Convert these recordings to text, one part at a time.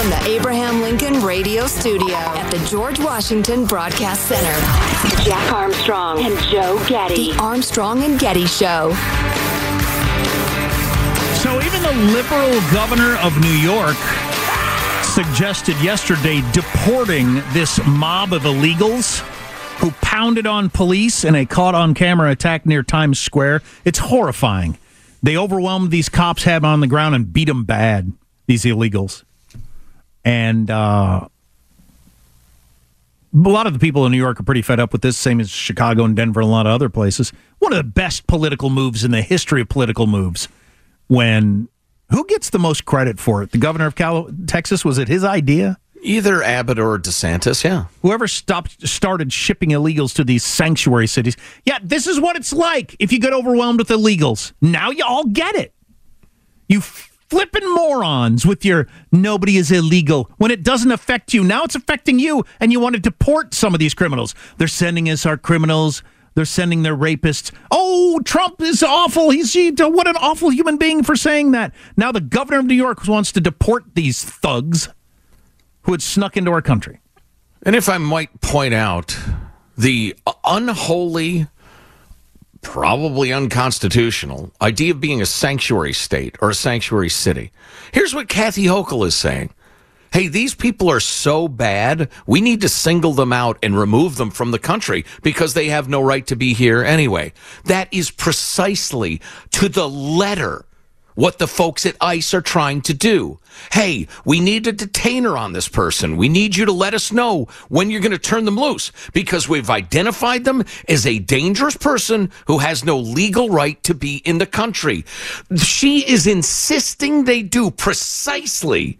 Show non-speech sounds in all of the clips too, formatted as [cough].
From the Abraham Lincoln Radio Studio at the George Washington Broadcast Center, Jack Armstrong and Joe Getty. The Armstrong and Getty Show. So even the liberal governor of New York suggested yesterday deporting this mob of illegals who pounded on police in a caught on camera attack near Times Square. It's horrifying. They overwhelmed these cops, had them on the ground, and beat them bad, these illegals. And uh, a lot of the people in New York are pretty fed up with this, same as Chicago and Denver and a lot of other places. One of the best political moves in the history of political moves when who gets the most credit for it? The governor of Cal- Texas was it his idea? Either Abbott or DeSantis, yeah. Whoever stopped started shipping illegals to these sanctuary cities. Yeah, this is what it's like if you get overwhelmed with illegals. Now you all get it. You flipping morons with your nobody is illegal when it doesn't affect you. Now it's affecting you, and you want to deport some of these criminals. They're sending us our criminals. They're sending their rapists. Oh, Trump is awful. He's he, what an awful human being for saying that. Now the governor of New York wants to deport these thugs who had snuck into our country. And if I might point out, the unholy, probably unconstitutional idea of being a sanctuary state or a sanctuary city. Here's what Kathy Hochul is saying. Hey, these people are so bad, we need to single them out and remove them from the country because they have no right to be here anyway. That is precisely to the letter what the folks at ICE are trying to do. Hey, we need a detainer on this person. We need you to let us know when you're going to turn them loose because we've identified them as a dangerous person who has no legal right to be in the country. She is insisting they do precisely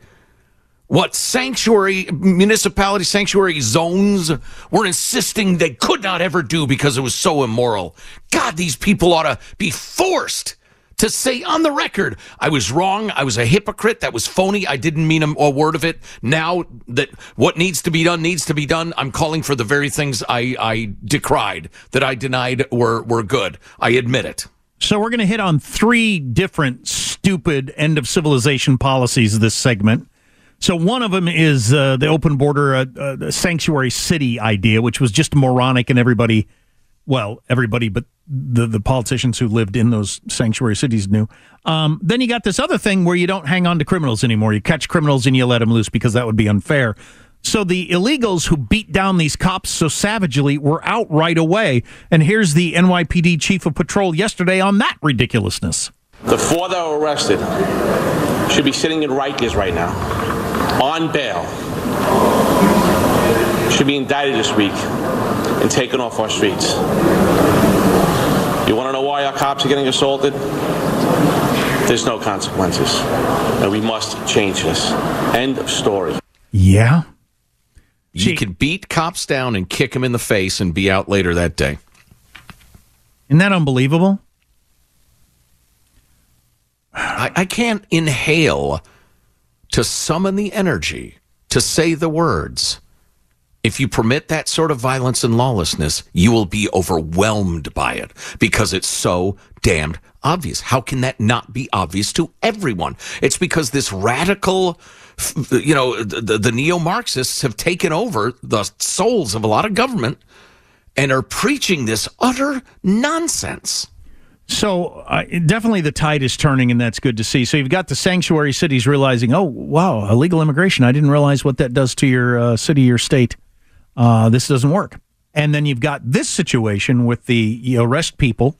what sanctuary municipality sanctuary zones were insisting they could not ever do because it was so immoral. God, these people ought to be forced to say on the record, I was wrong. I was a hypocrite. That was phony. I didn't mean a, word of it. Now that what needs to be done needs to be done, I'm calling for the very things I, I decried, that I denied were, were good. I admit it. So we're going to hit on three different stupid end of civilization policies this segment. So one of them is uh, the open border uh, uh, sanctuary city idea, which was just moronic, and everybody, well, everybody but the the politicians who lived in those sanctuary cities knew. Um, then you got this other thing where you don't hang on to criminals anymore. You catch criminals and you let them loose because that would be unfair. So the illegals who beat down these cops so savagely were out right away. And here's the NYPD chief of patrol yesterday on that ridiculousness. The four that were arrested should be sitting in Rikers right now. on bail should be indicted this week and taken off our streets. You want to know why our cops are getting assaulted? There's no consequences. And we must change this. End of story. Yeah. You could beat cops down and kick them in the face and be out later that day. Isn't that unbelievable? I, I can't inhale to summon the energy to say the words. If you permit that sort of violence and lawlessness, you will be overwhelmed by it because it's so damned obvious. How can that not be obvious to everyone? It's because this radical, you know, the, the neo Marxists have taken over the souls of a lot of government and are preaching this utter nonsense. So uh, definitely the tide is turning, and that's good to see. So you've got the sanctuary cities realizing, oh wow, illegal immigration. I didn't realize what that does to your uh, city, your state. Uh, this doesn't work. And then you've got this situation with the you arrest people,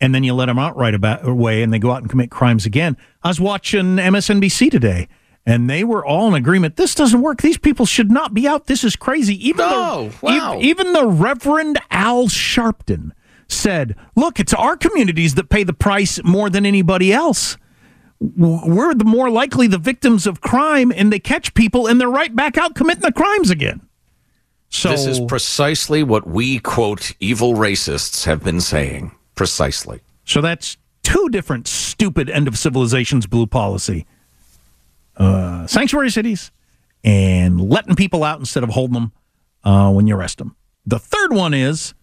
and then you let them out right about away, and they go out and commit crimes again. I was watching MSNBC today, and they were all in agreement. This doesn't work. These people should not be out. This is crazy. Even Oh, the, wow. e- even the Reverend Al Sharpton said, "Look, it's our communities that pay the price more than anybody else." We're the more likely the victims of crime, and they catch people, and they're right back out committing the crimes again. So This is precisely what we, quote, evil racists have been saying. Precisely. So that's two different stupid end of civilization's blue policy. Uh, sanctuary cities and letting people out instead of holding them uh, when you arrest them. The third one is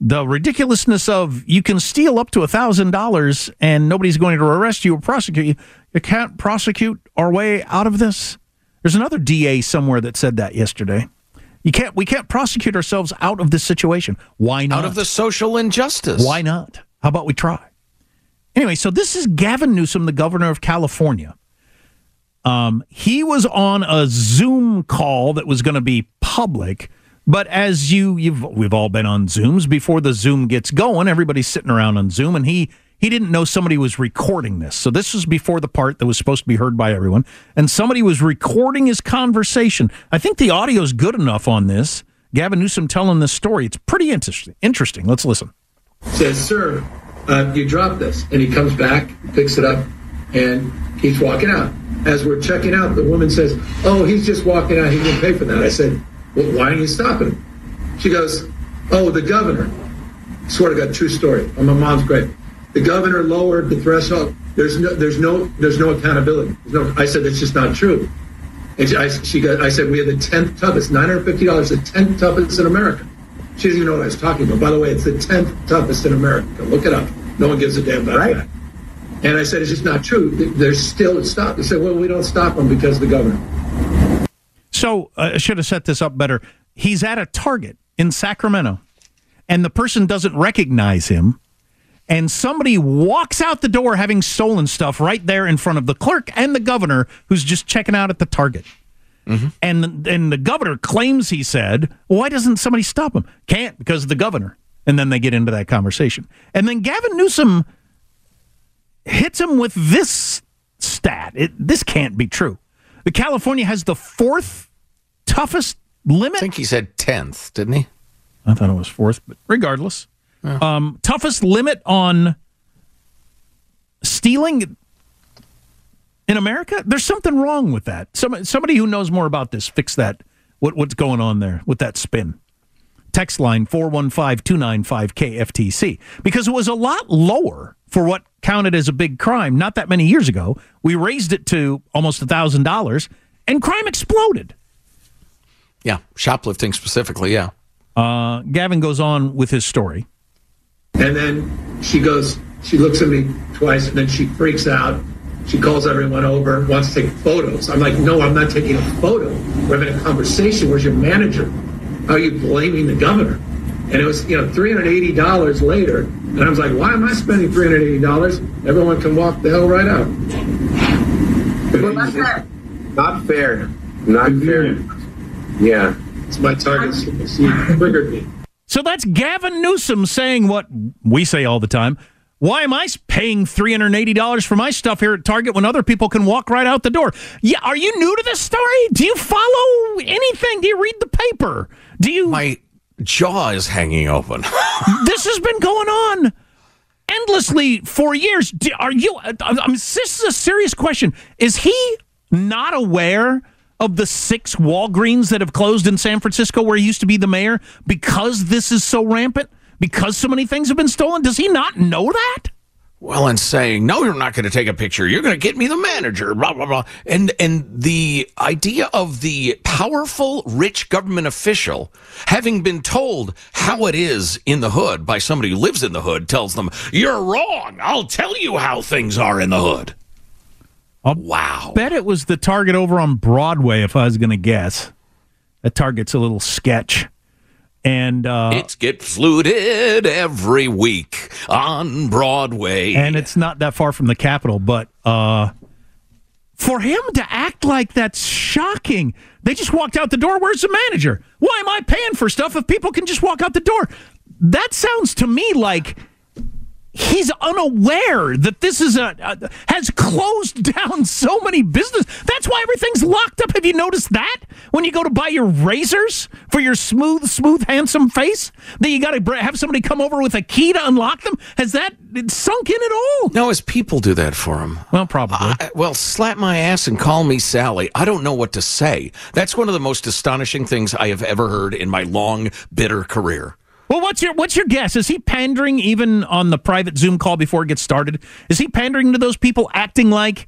the ridiculousness of you can steal up to $1,000 and nobody's going to arrest you or prosecute you. You can't prosecute our way out of this. There's another DA somewhere that said that yesterday. You can't. We can't prosecute ourselves out of this situation. Why not? Out of the social injustice. Why not? How about we try? Anyway, so this is Gavin Newsom, the governor of California. Um, he was on a Zoom call that was going to be public, but as you you've we've all been on Zooms before the Zoom gets going, everybody's sitting around on Zoom, and he he didn't know somebody was recording this. So this was before the part that was supposed to be heard by everyone, and somebody was recording his conversation. I think the audio is good enough on this. Gavin Newsom telling this story. It's pretty interesting. Interesting. Let's listen. says, Sir, uh, you dropped this. And he comes back, picks it up, and keeps walking out. As we're checking out, the woman says, Oh, he's just walking out. He didn't pay for that. I said, Well, why didn't you stop him? She goes, Oh, the governor. Swear to God, true story. Oh, my mom's great. The governor lowered the threshold. There's no, there's no, there's no accountability. There's no, I said, That's just not true. And she, I, she got, I said, We have the 10th toughest, $950, the 10th toughest in America. She doesn't even know what I was talking about. By the way, it's the 10th toughest in America. Look it up. No one gives a damn about that. And I said, it's just not true. There's still stop. They said, well, we don't stop them because of the governor. So uh, I should have set this up better. He's at a Target in Sacramento, and the person doesn't recognize him. And somebody walks out the door having stolen stuff right there in front of the clerk and the governor who's just checking out at the Target. Mm-hmm. And and the governor claims he said, "Why doesn't somebody stop him?" Can't because of the governor. And then they get into that conversation. And then Gavin Newsom hits him with this stat. It, this can't be true. The California has the fourth toughest limit. I think he said 10th, didn't he? I thought it was fourth, but regardless, um, toughest limit on stealing in America. There's something wrong with that. Some, somebody who knows more about this, fix that. What, what's going on there with that spin? Text line 415-295-KFTC. Because it was a lot lower for what counted as a big crime not that many years ago. We raised it to almost $1,000 and crime exploded. Yeah, shoplifting specifically, yeah. Uh, Gavin goes on with his story. And then she goes, she looks at me twice and then she freaks out. She calls everyone over, wants to take photos. I'm like, no, I'm not taking a photo. We're having a conversation. Where's your manager? How are you blaming the governor? And it was, you know, $380 later. And I was like, why am I spending $380? Everyone can walk the hell right out. Not fair. Not fair. Yeah. It's my target. She triggered me. So that's Gavin Newsom saying what we say all the time. Why am I paying $380 for my stuff here at Target when other people can walk right out the door? Yeah, are you new to this story? Do you follow anything? Do you read the paper? Do you My jaw is hanging open. [laughs] This has been going on endlessly for years. Do, are you uh, I'm, this is a serious question. Is he not aware of the six Walgreens that have closed in San Francisco where he used to be the mayor because this is so rampant? Because so many things have been stolen? Does he not know that? well, and saying, no, you're not going to take a picture. You're going to get me the manager, blah, blah, blah. And, and the idea of the powerful, rich government official having been told how it is in the hood by somebody who lives in the hood tells them, you're wrong. I'll tell you how things are in the hood. Wow. Bet it was the Target over on Broadway if I was going to guess. That Target's a little sketch. And uh, It's get fluted every week on Broadway. and it's not that far from the Capitol, but uh, for him to act like that's shocking. They just walked out the door. Where's the manager? Why am I paying for stuff if people can just walk out the door? That sounds to me like he's unaware that this is a, a has closed [laughs] down so many business. That's why everything's locked up. Have you noticed that when you go to buy your razors for your smooth, smooth, handsome face, that you got to have somebody come over with a key to unlock them? Has that sunk in at all? no, his people do that for him. Well, probably. I- well, slap my ass and call me Sally. I don't know what to say. That's one of the most astonishing things I have ever heard in my long, bitter career. Well, what's your what's your guess? Is he pandering even on the private Zoom call before it gets started? Is he pandering to those people, acting like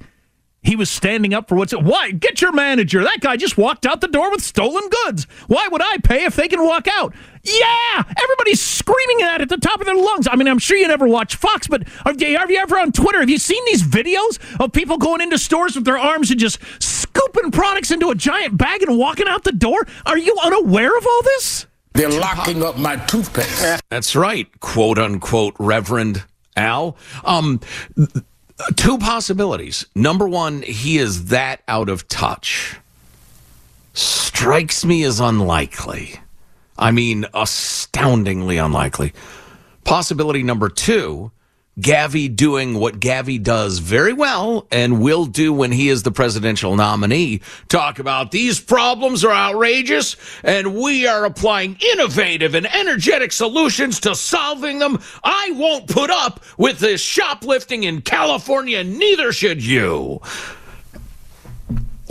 he was standing up for what's it? why? Get your manager. That guy just walked out the door with stolen goods. Why would I pay if they can walk out? Yeah, everybody's screaming that at the top of their lungs. I mean, I'm sure you never watch Fox, but you, have you ever on Twitter? Have you seen these videos of people going into stores with their arms and just scooping products into a giant bag and walking out the door? Are you unaware of all this? They're locking up my toothpaste. That's right, quote unquote, Reverend Al. Um, two possibilities. Number one, he is that out of touch. Strikes me as unlikely. I mean, astoundingly unlikely. Possibility number two, Gavi doing what Gavi does very well and will do when he is the presidential nominee. Talk about these problems are outrageous and we are applying innovative and energetic solutions to solving them. I won't put up with this shoplifting in California, neither should you.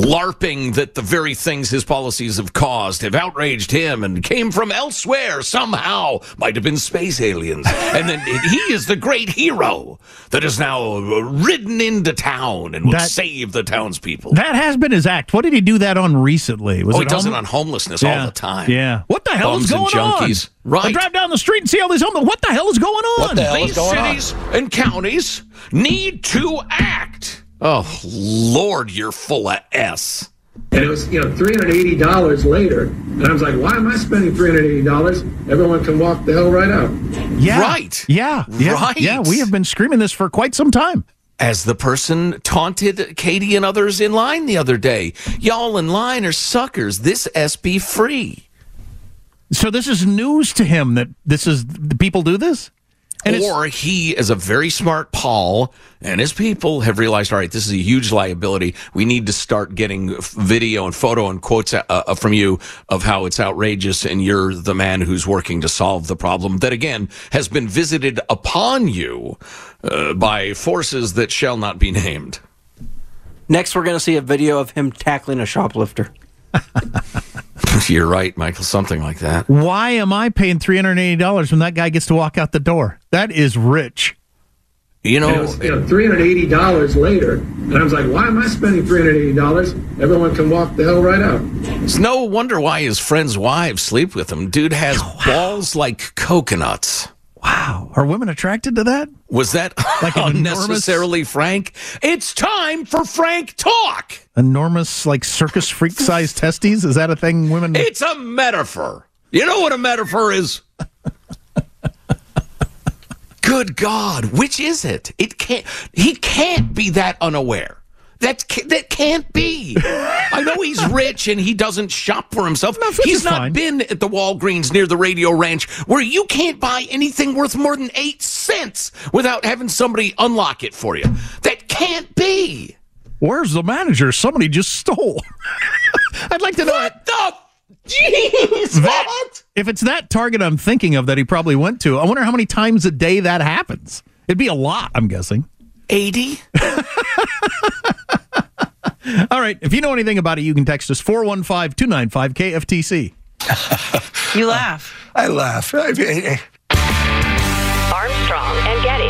LARPing that the very things his policies have caused have outraged him and came from elsewhere somehow. Might have been space aliens. And then he is the great hero that is now uh, ridden into town and will That- save the townspeople. That has been his act. What did he do that on recently? Was oh, he does it on homelessness yeah. all the time. Yeah. What the hell is going and junkies. on? Right. I drive down the street and see all these homeless. What the hell is going on? What the hell is These going on? cities and counties need to act. Oh, Lord, you're full of S. And it was, you know, three hundred eighty dollars later, and I was like, "Why am I spending three hundred eighty dollars? Everyone can walk the hell right out." Yeah. Right. Yeah. Yeah. Right. Yeah. We have been screaming this for quite some time. as the person taunted Katie and others in line the other day. Y'all in line are suckers. This SB free. So this is news to him that this is the people do this. And or he, as a very smart pol and his people, have realized, all right, this is a huge liability. We need to start getting video and photo and quotes uh, uh, from you of how it's outrageous, and you're the man who's working to solve the problem that, again, has been visited upon you uh, by forces that shall not be named. Next, we're going to see a video of him tackling a shoplifter. [laughs] You're right, Michael. Something like that. Why am I paying three hundred eighty dollars when that guy gets to walk out the door? That is rich. You know, was, you know, three hundred eighty dollars later, and I was like, "Why am I spending three hundred eighty dollars? Everyone can walk the hell right out." it's no wonder why his friends' wives sleep with him. Dude has [laughs] balls like coconuts. Wow. Are women attracted to that? Was that [laughs] Like an [laughs] unnecessarily frank? It's time for frank talk. Enormous, like circus freak sized testes? Is that a thing women? It's a metaphor. You know what a metaphor is? Good God, which is it? It can't. He can't be that unaware That that can't be. [laughs] I know he's rich and he doesn't shop for himself. which he's not fine. been at the Walgreens near the Radio Ranch where you can't buy anything worth more than eight cents without having somebody unlock it for you. That can't be. Where's the manager? Somebody just stole. [laughs] I'd like to know What the? Jeez, that- what? if it's that Target I'm thinking of that he probably went to. I wonder how many times a day that happens. It'd be a lot, I'm guessing. 80? [laughs] All right. If you know anything about it, you can text us 415 295 KFTC. [laughs] You laugh. I laugh. I mean, Armstrong and Getty.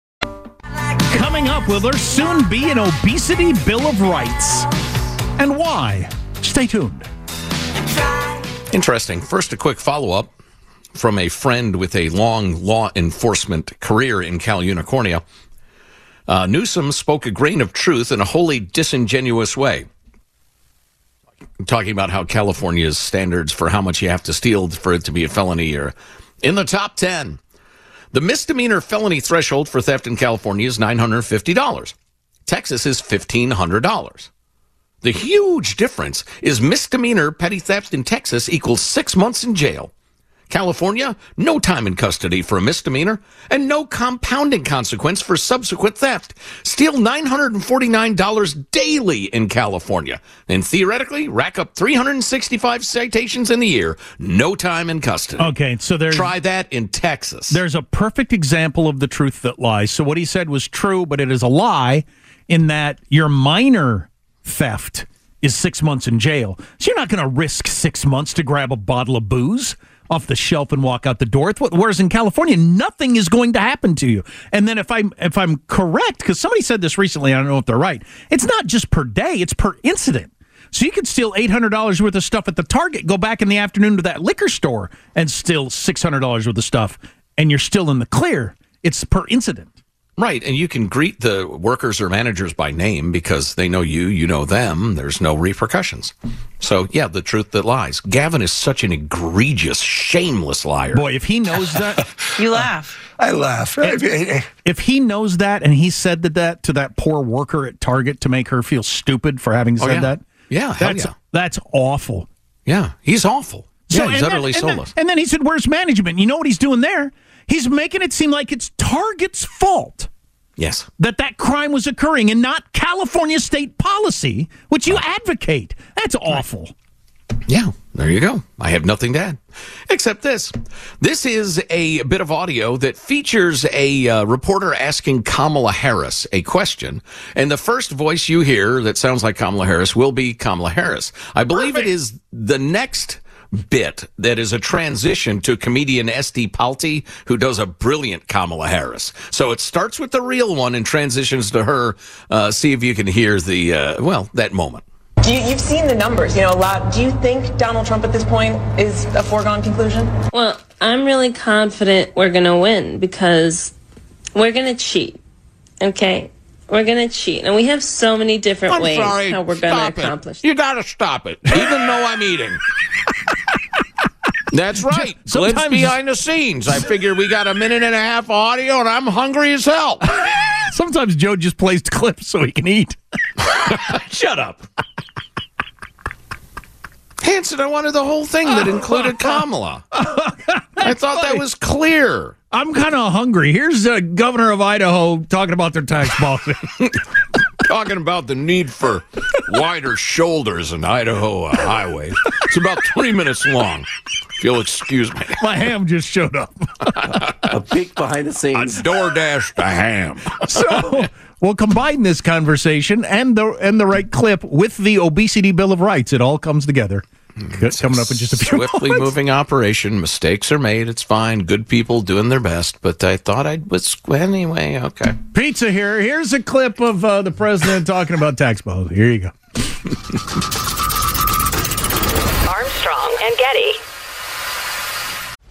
Coming up, will there soon be an obesity bill of rights? And why? Stay tuned. Interesting. First, a quick follow up from a friend with a long law enforcement career in Cal Unicornia. Uh, Newsom spoke a grain of truth in a wholly disingenuous way. Talking about how California's standards for how much you have to steal for it to be a felony are in the top 10. The misdemeanor felony threshold for theft in California is $950. Texas is $1,500. The huge difference is misdemeanor petty theft in Texas equals six months in jail. California, no time in custody for a misdemeanor and no compounding consequence for subsequent theft. Steal $949 daily in California and theoretically rack up 365 citations in the year. No time in custody. Okay, so there's Try that in Texas. There's a perfect example of the truth that lies. So what he said was true, but it is a lie in that your minor theft is six months in jail. So you're not going to risk six months to grab a bottle of booze off the shelf and walk out the door. Whereas in California, nothing is going to happen to you. And then if I'm if I'm correct, because somebody said this recently, I don't know if they're right. It's not just per day; it's per incident. So you could steal eight hundred dollars worth of stuff at the Target, go back in the afternoon to that liquor store, and steal six hundred dollars worth of stuff, and you're still in the clear. It's per incident. Right, and you can greet the workers or managers by name because they know you, you know them. There's no repercussions. So, yeah, the truth that lies. Gavin is such an egregious, shameless liar. Boy, if he knows that, [laughs] You laugh. I laugh. if, if he knows that and he said that, that to that poor worker at Target to make her feel stupid for having Oh, said yeah. that, Yeah, hell that's yeah. that's awful. Yeah, he's awful. So- yeah, he's and then- utterly and then- soulless. and then he said, "Where's management?" You know what he's doing there? He's making it seem like it's Target's fault yes. that that crime was occurring and not California state policy, which you advocate. That's awful. Yeah, there you go. I have nothing to add except this. This is a bit of audio that features a uh, reporter asking Kamala Harris a question. And the first voice you hear that sounds like Kamala Harris will be Kamala Harris. I believe it is the next bit that is a transition to comedian Esty Palti, who does a brilliant Kamala Harris. So it starts with the real one and transitions to her. Uh, see if you can hear the, uh, well, that moment. Do you, you've seen the numbers, you know, a lot. Do you think Donald Trump at this point is a foregone conclusion? Well, I'm really confident we're going to win because we're going to cheat. Okay? We're going to cheat. And we have so many different I'm ways sorry. how we're going Stop to it. You got to stop it, [laughs] even though I'm eating. That's right. Sometimes- behind the scenes. I figure we got a minute and a half of audio, and I'm hungry as hell. [laughs] Sometimes Joe just plays clips so he can eat. [laughs] Shut up. Hanson, I wanted the whole thing that included Kamala. [laughs] Oh, I thought that was clear. I'm kind of hungry. Here's the governor of Idaho talking about their tax policy. Talking about the need for wider shoulders in Idaho uh, highways. It's about three minutes long. If you'll excuse me. [laughs] My ham just showed up. A peek behind the scenes. door DoorDash the ham. So we'll combine this conversation and the and the right clip with the obesity bill of rights. It all comes together. Good- Coming up in just a few Swiftly moments. moving operation. Mistakes are made. It's fine. Good people doing their best. But I thought I'd was anyway. Okay. Pizza here. Here's a clip of uh, the president talking about tax policy. Here you go. [laughs] Armstrong and Getty.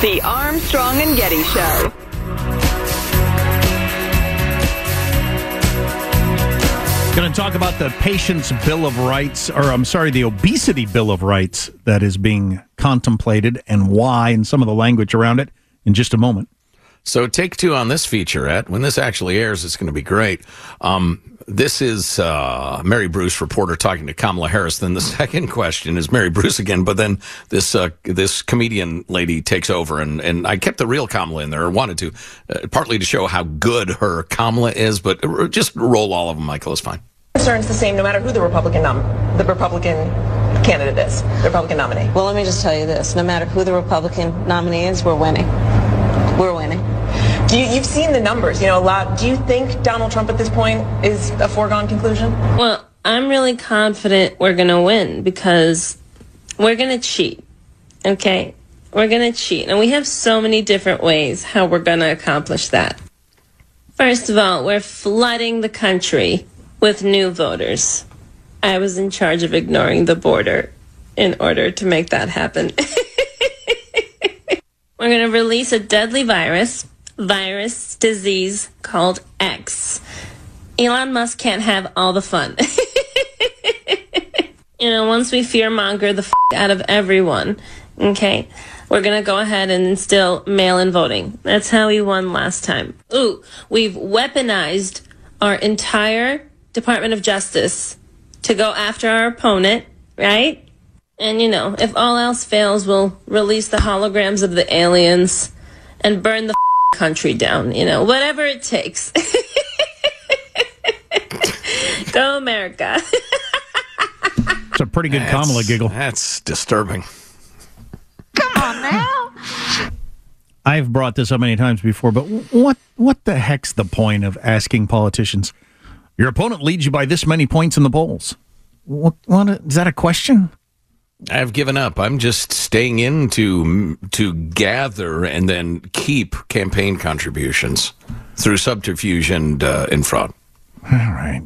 The Armstrong and Getty Show. Going to talk about the Patient's Bill of Rights, or I'm sorry, the Obesity Bill of Rights that is being contemplated and why, and some of the language around it in just a moment. So take two on this featurette. When this actually airs, it's going to be great. Um, this is uh, Mary Bruce, reporter, talking to Kamala Harris. Then the [laughs] second question is Mary Bruce again, but then this uh, this comedian lady takes over, and, and I kept the real Kamala in there, or wanted to, uh, partly to show how good her Kamala is, but just roll all of them, Michael, is fine. Concerns the same no matter who the Republican nom- the Republican candidate is, the Republican nominee. Well, let me just tell you this. No matter who the Republican nominee is, we're winning. We're winning. Do you, you've seen the numbers, you know, a lot. Do you think Donald Trump at this point is a foregone conclusion? Well, I'm really confident we're going to win because we're going to cheat. Okay? We're going to cheat. And we have so many different ways how we're going to accomplish that. First of all, we're flooding the country with new voters. I was in charge of ignoring the border in order to make that happen. [laughs] we're going to release a deadly virus, virus disease called X. Elon Musk can't have all the fun. [laughs] you know, once we fearmonger the f- out of everyone, okay, we're gonna go ahead and instill mail-in voting. That's how we won last time. Ooh, we've weaponized our entire Department of Justice to go after our opponent, right? And you know, if all else fails, we'll release the holograms of the aliens and burn the country down. You know, whatever it takes. [laughs] Go America. It's a pretty good Kamala giggle. That's disturbing. Come on now. I've brought this up many times before, but what what the heck's the point of asking politicians? Your opponent leads you by this many points in the polls. What, what is that a question? I've given up. I'm just staying in to to gather and then keep campaign contributions through subterfuge and uh, and fraud. All right.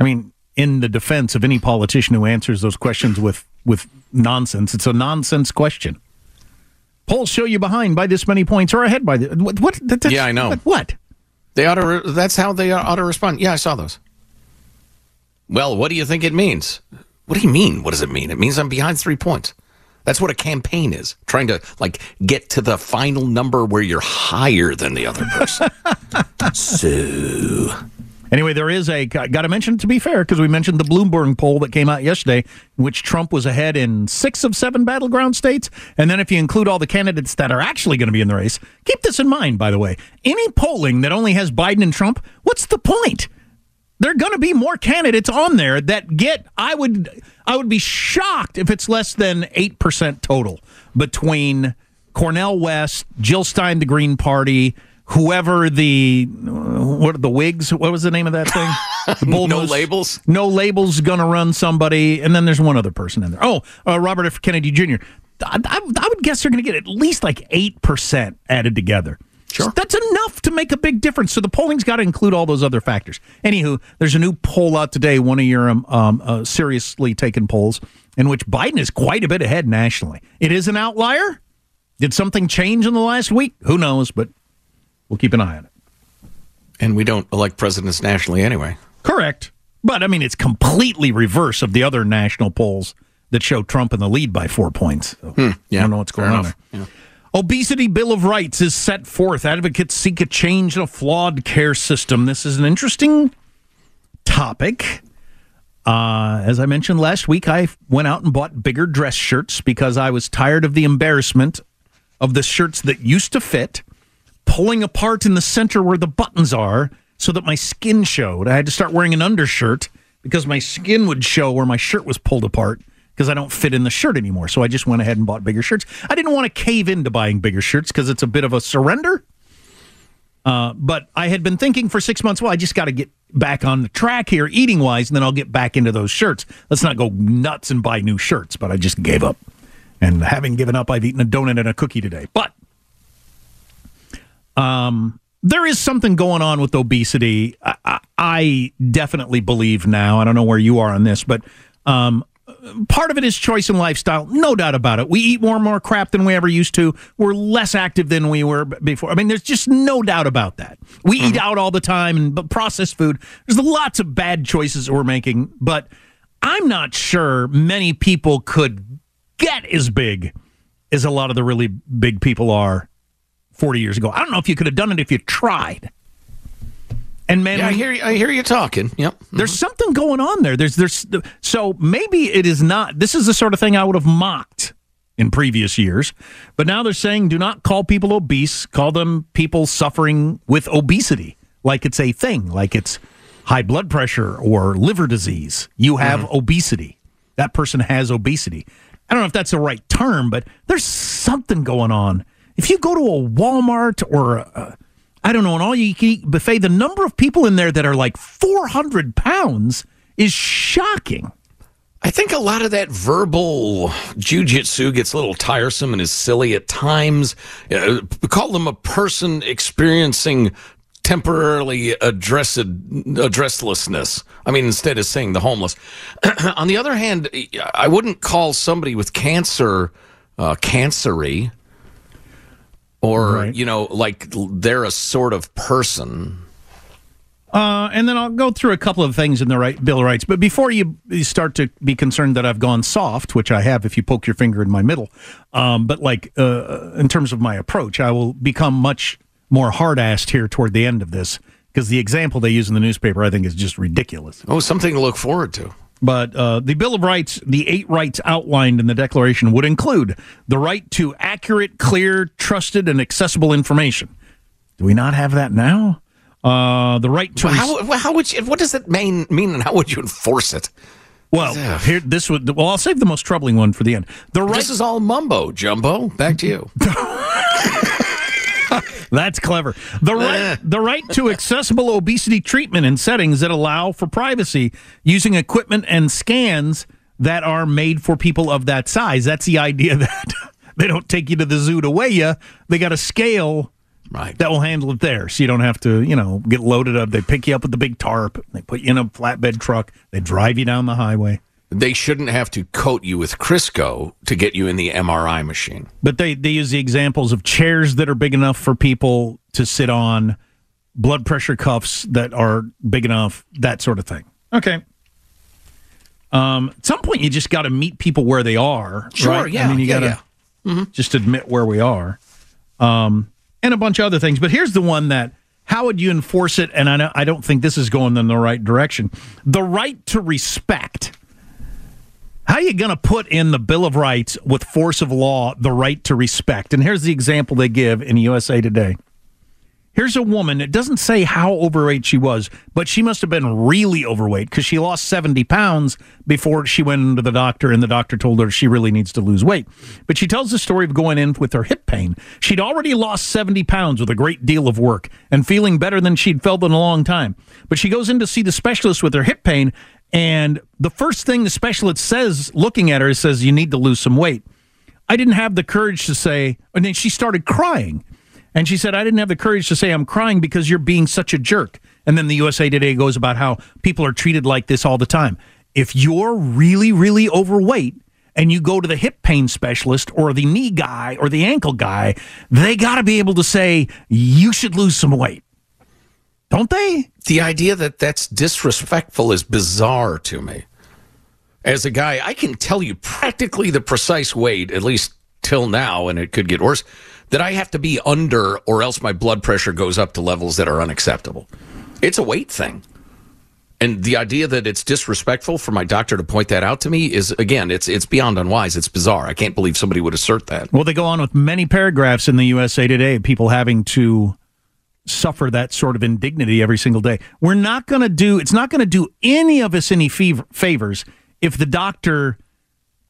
I mean, in the defense of any politician who answers those questions with with nonsense, it's a nonsense question. Polls show you behind by this many points or ahead by the what? what that, that's- Yeah, I know. What? what? They ought to. That's how they ought to respond. Yeah, I saw those. Well, what do you think it means? What do you mean? What does it mean? It means I'm behind three points. That's what a campaign is. Trying to like get to the final number where you're higher than the other person. [laughs] so Anyway, there is a got to mention to be fair because we mentioned the Bloomberg poll that came out yesterday, in which Trump was ahead in six of seven battleground states, and then if you include all the candidates that are actually going to be in the race, keep this in mind. By the way, any polling that only has Biden and Trump, what's the point? There are going to be more candidates on there that get. I would I would be shocked if it's less than eight percent total between Cornel West, Jill Stein, the Green Party, whoever the uh, what are the Whigs? What was the name of that thing? [laughs] No labels. No labels going to run somebody, and then there's one other person in there. Oh, uh, Robert F. Kennedy Jr. I, I, I would guess they're going to get at least like eight percent added together. Sure, that's enough to make a big difference. So the polling's got to include all those other factors. Anywho, there's a new poll out today, one of your um, um, uh, seriously taken polls, in which Biden is quite a bit ahead nationally. It is an outlier. Did something change in the last week? Who knows? But we'll keep an eye on it. and we don't elect presidents nationally anyway. Correct. But I mean, it's completely reverse of the other national polls that show Trump in the lead by four points. So I don't know what's going on there. Obesity Bill of Rights is set forth. Advocates seek a change in a flawed care system. This is an interesting topic. Uh, as I mentioned last week, I went out and bought bigger dress shirts because I was tired of the embarrassment of the shirts that used to fit, pulling apart in the center where the buttons are so that my skin showed. I had to start wearing an undershirt because my skin would show where my shirt was pulled apart because I don't fit in the shirt anymore. So I just went ahead and bought bigger shirts. I didn't want to cave into buying bigger shirts because it's a bit of a surrender. Uh, but I had been thinking for six months, well, I just got to get back on the track here eating wise, and then I'll get back into those shirts. Let's not go nuts and buy new shirts, but I just gave up. And having given up, I've eaten a donut and a cookie today. But um, there is something going on with obesity. I, I, I definitely believe now. I don't know where you are on this, but um, part of it is choice and lifestyle, no doubt about it. We eat more and more crap than we ever used to. We're less active than we were before. I mean, there's just no doubt about that. We eat mm-hmm. out all the time and but processed food. There's lots of bad choices that we're making, but I'm not sure many people could get as big as a lot of the really big people are 40 years ago. I don't know if you could have done it if you tried. And man, Yeah, I hear you, I hear you talking. Yep. Mm-hmm. There's something going on there. There's there's so maybe it is not. This is the sort of thing I would have mocked in previous years, but now they're saying do not call people obese. Call them people suffering with obesity, like it's a thing, like it's high blood pressure or liver disease. You have mm-hmm. obesity. That person has obesity. I don't know if that's the right term, but there's something going on. If you go to a Walmart or a, I don't know, an all you can eat buffet, the number of people in there that are like 400 pounds is shocking. I think a lot of that verbal jujitsu gets a little tiresome and is silly at times. Uh, call them a person experiencing temporarily addressed addresslessness. I mean, instead of saying the homeless. [clears throat] On the other hand, I wouldn't call somebody with cancer uh, cancery, or you know, like they're a sort of person. Uh, and then I'll go through a couple of things in the right Bill of Rights. But before you, you start to be concerned that I've gone soft, which I have if you poke your finger in my middle, um, but like uh, in terms of my approach, I will become much more hard assed here toward the end of this because the example they use in the newspaper, I think, is just ridiculous. Oh, something to look forward to. But uh, the Bill of Rights, the eight rights outlined in the Declaration would include the right to accurate, clear, trusted, and accessible information. Do we not have that now? Uh, the right to. How, how would you, what does that mean, mean and how would you enforce it? Well, here this would. Well, I'll save the most troubling one for the end. The right. This is all mumbo jumbo. Back to you. [laughs] That's clever. The [laughs] right, the right to accessible obesity treatment in settings that allow for privacy using equipment and scans that are made for people of that size. That's the idea [laughs] that they don't take you to the zoo to weigh you. They got a scale right. that will handle it there, so you don't have to, you know, get loaded up. They pick you up with the big tarp. They put you in a flatbed truck. They drive you down the highway. They shouldn't have to coat you with Crisco to get you in the MRI machine. But they, they use the examples of chairs that are big enough for people to sit on, blood pressure cuffs that are big enough, that sort of thing. Okay. Um, at some point, you just got to meet people where they are. Sure, right? yeah, I mean, you yeah, got to yeah. Mm-hmm. just admit where we are, um, and a bunch of other things. But here's the one that how would you enforce it? And I, know, I don't think this is going in the right direction. The right to respect. How are you going to put in the Bill of Rights with force of law the right to respect? And here's the example they give in USA Today. Here's a woman. It doesn't say how overweight she was, but she must have been really overweight because she lost 70 pounds before she went into the doctor, and the doctor told her she really needs to lose weight. But she tells the story of going in with her hip pain. She'd already lost 70 pounds with a great deal of work and feeling better than she'd felt in a long time. But she goes in to see the specialist with her hip pain, and the first thing the specialist says, looking at her, says, You need to lose some weight. I didn't have the courage to say, and then she started crying. And she said, I didn't have the courage to say I'm crying because you're being such a jerk. And then the USA Today goes about how people are treated like this all the time. If you're really, really overweight and you go to the hip pain specialist or the knee guy or the ankle guy, they got to be able to say, you should lose some weight. Don't they? The idea that that's disrespectful is bizarre to me. As a guy, I can tell you practically the precise weight, at least till now, and it could get worse, that I have to be under or else my blood pressure goes up to levels that are unacceptable. It's a weight thing. And the idea that it's disrespectful for my doctor to point that out to me is again, it's it's beyond unwise. It's bizarre. I can't believe somebody would assert that. Well, they go on with many paragraphs in the USA Today, people having to suffer that sort of indignity every single day. We're not going to do, it's not going to do any of us any favors if the doctor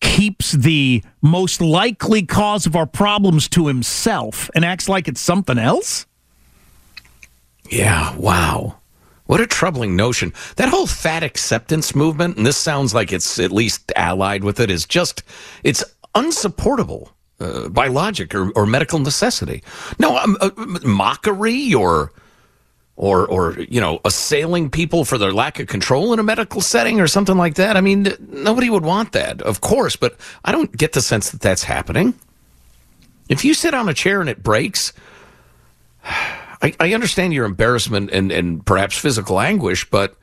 keeps the most likely cause of our problems to himself and acts like it's something else. Yeah, wow. What a troubling notion. That whole fat acceptance movement, and this sounds like it's at least allied with it, is just, it's unsupportable uh, by logic or, or medical necessity. No, um, uh, mockery or, or, or, you know, assailing people for their lack of control in a medical setting or something like that. I mean, nobody would want that, of course, but I don't get the sense that that's happening. If you sit on a chair and it breaks, [sighs] I, I understand your embarrassment and, and perhaps physical anguish, but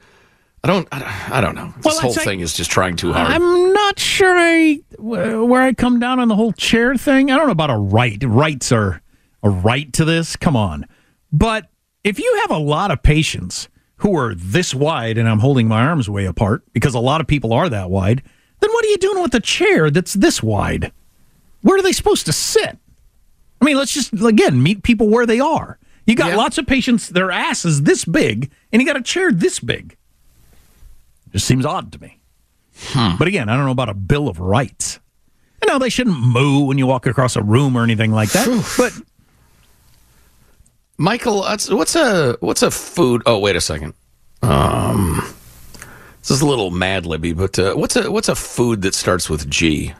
I don't, I, I don't know. This Well, whole say- thing is just trying too hard. I'm not sure I where I come down on the whole chair thing. I don't know about a right. Rights are a right to this. Come on, but if you have a lot of patients who are this wide and I'm holding my arms way apart because a lot of people are that wide, then what are you doing with a chair that's this wide? Where are they supposed to sit? I mean, let's just, again, meet people where they are. You got lots of patients, their ass is this big, and you got a chair this big. Just seems odd to me. But again, I don't know about a Bill of Rights. You know, they shouldn't moo when you walk across a room or anything like that. but Michael, what's a what's a food? Oh, wait a second. Um, this is a little mad libby, but uh, what's a what's a food that starts with G?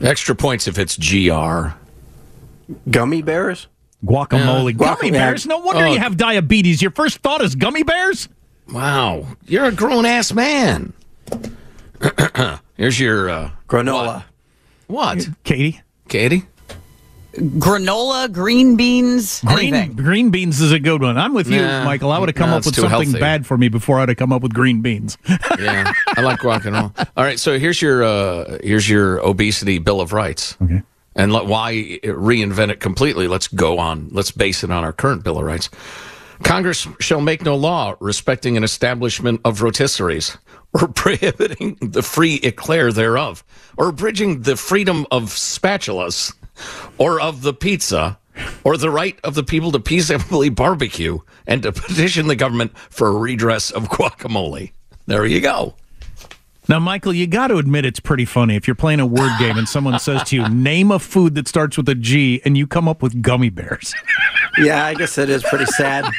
Extra points if it's GR. Gummy bears? guacamole, Yeah. gummy bears. No wonder Oh. you have diabetes. Your first thought is gummy bears? Wow, you're a grown ass man. [clears throat] Here's your uh, granola. What? Katie? Katie? Granola, green beans, Green, anything. green beans is a good one. I'm with you, Michael. I would have come no, up with something healthy. bad for me before I'd have come up with green beans. [laughs] Yeah, I like guacamole. All right, so here's your uh, here's your obesity bill of rights. Okay. And let, why reinvent it completely? Let's go on. Let's base it on our current bill of rights. Congress shall make no law respecting an establishment of rotisseries or [laughs] prohibiting the free eclair thereof or abridging the freedom of spatulas or of the pizza or the right of the people to peaceably barbecue and to petition the government for a redress of guacamole. There you go. Now, Michael, you got to admit it's pretty funny if you're playing a word game and someone says to you, "Name a food that starts with a G," and you come up with gummy bears. Yeah, I guess it is pretty sad. [laughs]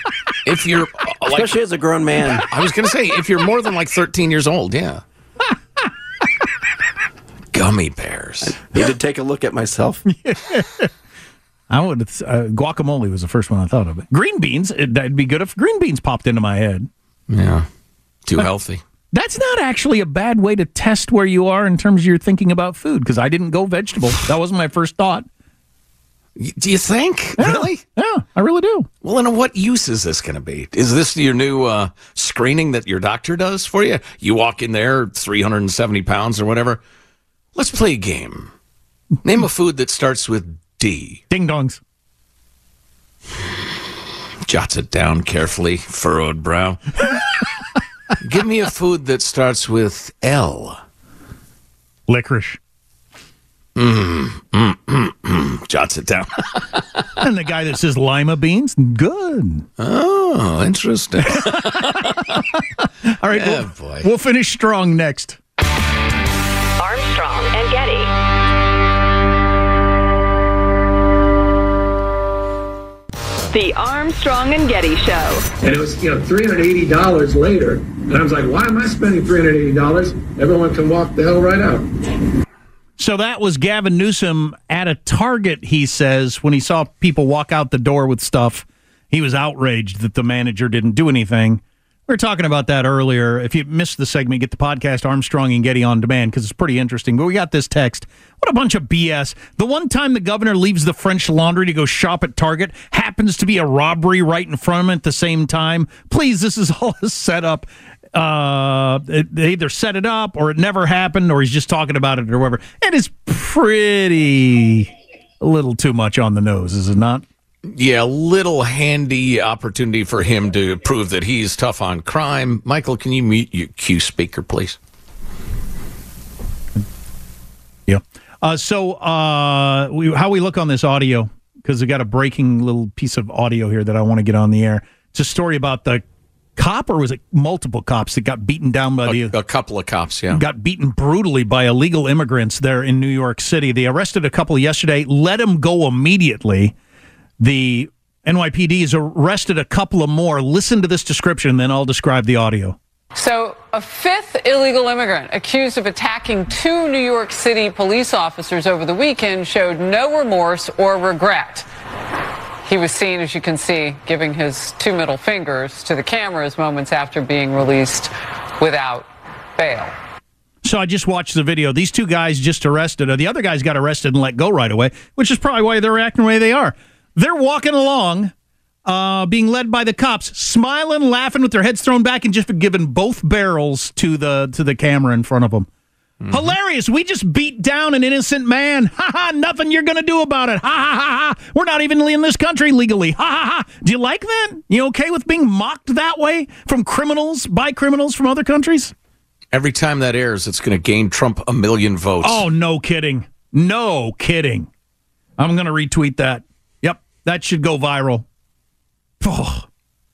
If you're uh, like, Especially as a grown man. I was going to say, if you're more than like 13 years old, yeah. Gummy bears. I Need to take a look at myself. [laughs] I would. Uh, guacamole was the first one I thought of. Green beans. It, that'd be good if green beans popped into my head. Yeah. Too healthy. That's not actually a bad way to test where you are in terms of your thinking about food because I didn't go vegetable. That wasn't my first thought. Do you think? Really? Yeah, I really do. Well, and what use is this going to be? Is this your new uh, screening that your doctor does for you? You walk in there, 370 pounds or whatever. Let's play a game. Name a food that starts with D. Ding dongs. Jots it down carefully, furrowed brow. [laughs] Give me a food that starts with L. Licorice. Mm, mm, mm, mm. Jots it down. [laughs] and the guy that says lima beans, good. Oh, interesting. [laughs] All right, Yeah, we'll, boy. we'll finish strong next. Armstrong and Getty. The Armstrong and Getty Show. And it was, you know, $380 later. And I was like, why am I spending $380? Everyone can walk the hell right out. So that was Gavin Newsom at a Target, he says, when he saw people walk out the door with stuff. He was outraged that the manager didn't do anything. We were talking about that earlier. If you missed the segment, get the podcast Armstrong and Getty on demand because it's pretty interesting. But we got this text. What a bunch of BS. The one time the governor leaves the French laundry to go shop at Target happens to be a robbery right in front of him at the same time. Please, this is [laughs] all a setup. Uh, they either set it up or it never happened or he's just talking about it or whatever. It is pretty a little too much on the nose, is it not? Yeah, a little handy opportunity for him to prove that he's tough on crime. Michael, can you mute your Q speaker, please? Yeah. Uh, so uh, we, how we look on this audio because we got a breaking little piece of audio here that I want to get on the air. It's a story about the cop, or was it multiple cops that got beaten down by the A couple of cops, yeah. got beaten brutally by illegal immigrants there in New York City. They arrested a couple yesterday, let them go immediately. The NYPD has arrested a couple of more. Listen to this description, then I'll describe the audio. So, a fifth illegal immigrant accused of attacking two New York City police officers over the weekend showed no remorse or regret. He was seen, as you can see, giving his two middle fingers to the cameras moments after being released without bail. So I just watched the video. These two guys just arrested. The other guys got arrested and let go right away, which is probably why they're acting the way they are. They're walking along, uh, being led by the cops, smiling, laughing with their heads thrown back, and just giving both barrels to the to the camera in front of them. Hilarious. We just beat down an innocent man. [laughs] Ha ha. Nothing you're going to do about it. Ha ha ha ha. We're not even in this country legally. Ha ha ha. Do you like that? You okay with being mocked that way from criminals, by criminals from other countries? Every time that airs, it's going to gain Trump a million votes. Oh, no kidding. No kidding. I'm going to retweet that. That should go viral. Oh,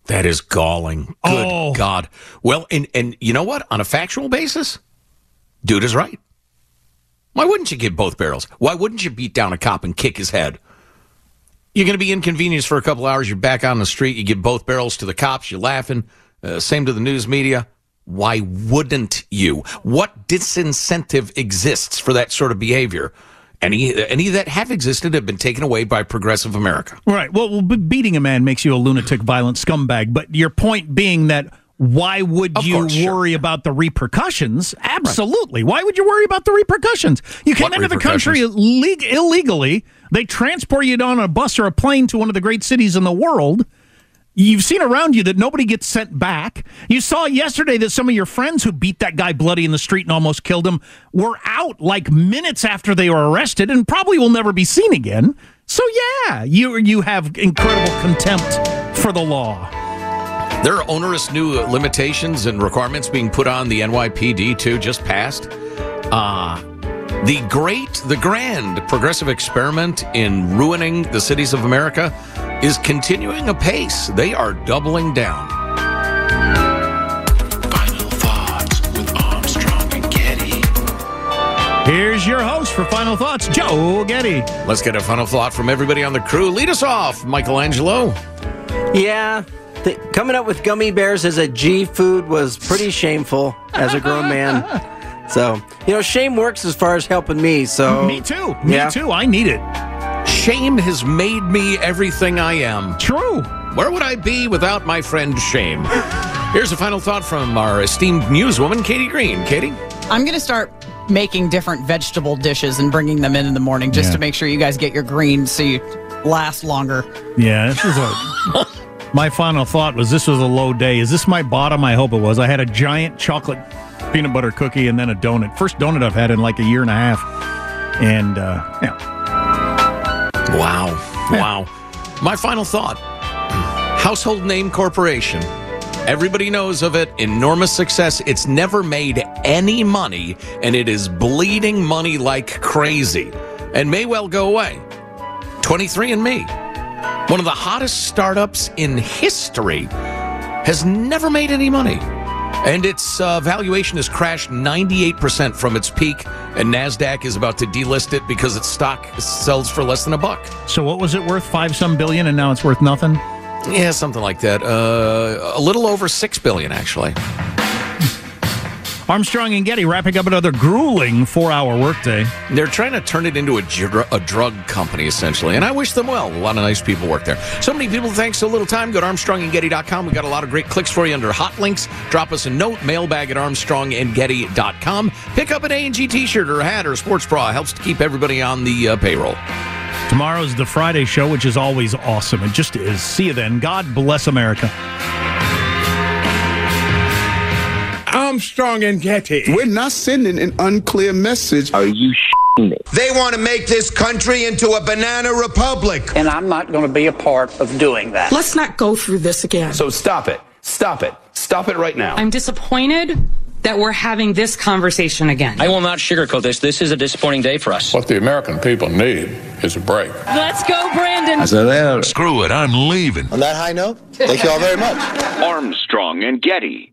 That is galling. Good Oh. God. Well, and and you know what? On a factual basis, dude is right. Why wouldn't you get both barrels? Why wouldn't you beat down a cop and kick his head? You're going to be inconvenienced for a couple hours. You're back on the street. You give both barrels to the cops. You're laughing. Uh, same to the news media. Why wouldn't you? What disincentive exists for that sort of behavior? Any any that have existed have been taken away by progressive America. Right. Well, well, beating a man makes you a lunatic, violent scumbag. But your point being that why would Of you course, sure. worry about the repercussions? Absolutely. Why would you worry about the repercussions? You came What into the country illegally. They transport you on a bus or a plane to one of the great cities in the world. You've seen around you that nobody gets sent back. You saw yesterday that some of your friends who beat that guy bloody in the street and almost killed him were out like minutes after they were arrested and probably will never be seen again. So yeah, you you have incredible contempt for the law. There are onerous new limitations and requirements being put on the NYPD too. Just passed. Uh, the great, the grand progressive experiment in ruining the cities of America is continuing apace. They are doubling down. Final Thoughts with Armstrong and Getty. Here's your host for Final Thoughts, Joe Getty. Let's get a final thought from everybody on the crew. Lead us off, Michelangelo. Yeah. th- coming up with gummy bears as a G food was pretty shameful as a grown man. [laughs] So, you know, shame works as far as helping me. So, Me too. Me Yeah. too. I need it. Shame has made me everything I am. True. Where would I be without my friend Shame? Here's a final thought from our esteemed newswoman, Katie Green. Katie? I'm going to start making different vegetable dishes and bringing them in in the morning just Yeah. to make sure you guys get your greens so you last longer. Yeah, this was a. [laughs] my final thought was this was a low day. Is this my bottom? I hope it was. I had a giant chocolate peanut butter cookie and then a donut. First donut I've had in like a year and a half. And uh, yeah, Wow. Wow. My final thought Household Name Corporation. Everybody knows of it. Enormous success. It's never made any money, and it is bleeding money like crazy and may well go away. 23andMe, one of the hottest startups in history, has never made any money. And its uh, valuation has crashed 98% from its peak, and NASDAQ is about to delist it because its stock sells for less than a buck. So what was it worth? Five some billion, and now it's worth nothing. Yeah, something like that. Uh, a little over six billion, actually. Armstrong and Getty wrapping up another grueling four-hour workday. They're trying to turn it into a, dr- a drug company, essentially, and I wish them well. A lot of nice people work there. So many people, thanks so little time. Go to ArmstrongandGetty.com. We've got a lot of great clicks for you under hot links. Drop us a note, mailbag at ArmstrongandGetty.com. Pick up an A&G t-shirt or a hat or a sports bra. Helps to keep everybody on the uh, payroll. Tomorrow's the Friday show, which is always awesome. It just is. See you then. God bless America. Armstrong and Getty. We're not sending an unclear message. Are you me? They want to make this country into a banana republic. And I'm not going to be a part of doing that. Let's not go through this again. So stop it. Stop it. Stop it right now. I'm disappointed that we're having this conversation again. I will not sugarcoat this. This is a disappointing day for us. What the American people need is a break. Let's go, Brandon. I said Screw it, I'm leaving. On that high note, thank you all very much. Armstrong and Getty.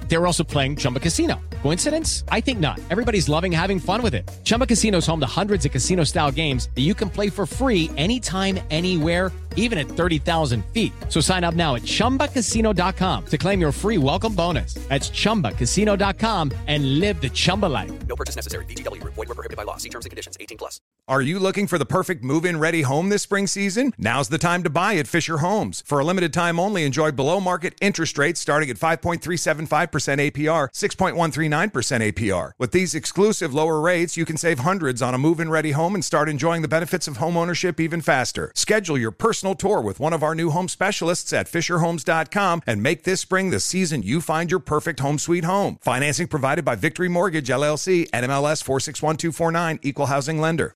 They were also playing Chumba Casino. Coincidence? I think not. Everybody's loving having fun with it. Chumba Casino is home to hundreds of casino style games that you can play for free anytime, anywhere, even at 30,000 feet. So sign up now at chumbacasino.com to claim your free welcome bonus. That's chumbacasino.com and live the Chumba life. No purchase necessary. VGW Group. Void were prohibited by law. See terms and conditions. 18 plus. Are you looking for the perfect move-in ready home this spring season? Now's the time to buy at Fisher Homes. For a limited time only, enjoy below market interest rates starting at 5.375% APR, 6.139% APR. With these exclusive lower rates, you can save hundreds on a move in ready home and start enjoying the benefits of homeownership even faster. Schedule your personal tour with one of our new home specialists at FisherHomes.com and make this spring the season you find your perfect home sweet home. Financing provided by Victory Mortgage, LLC, NMLS 461249, Equal Housing Lender.